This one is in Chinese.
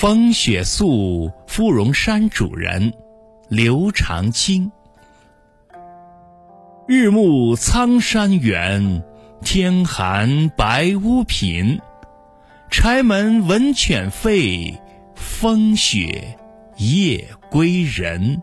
风雪宿芙蓉山主人刘长卿日暮苍山远天寒白屋贫。柴门闻犬吠风雪夜归人。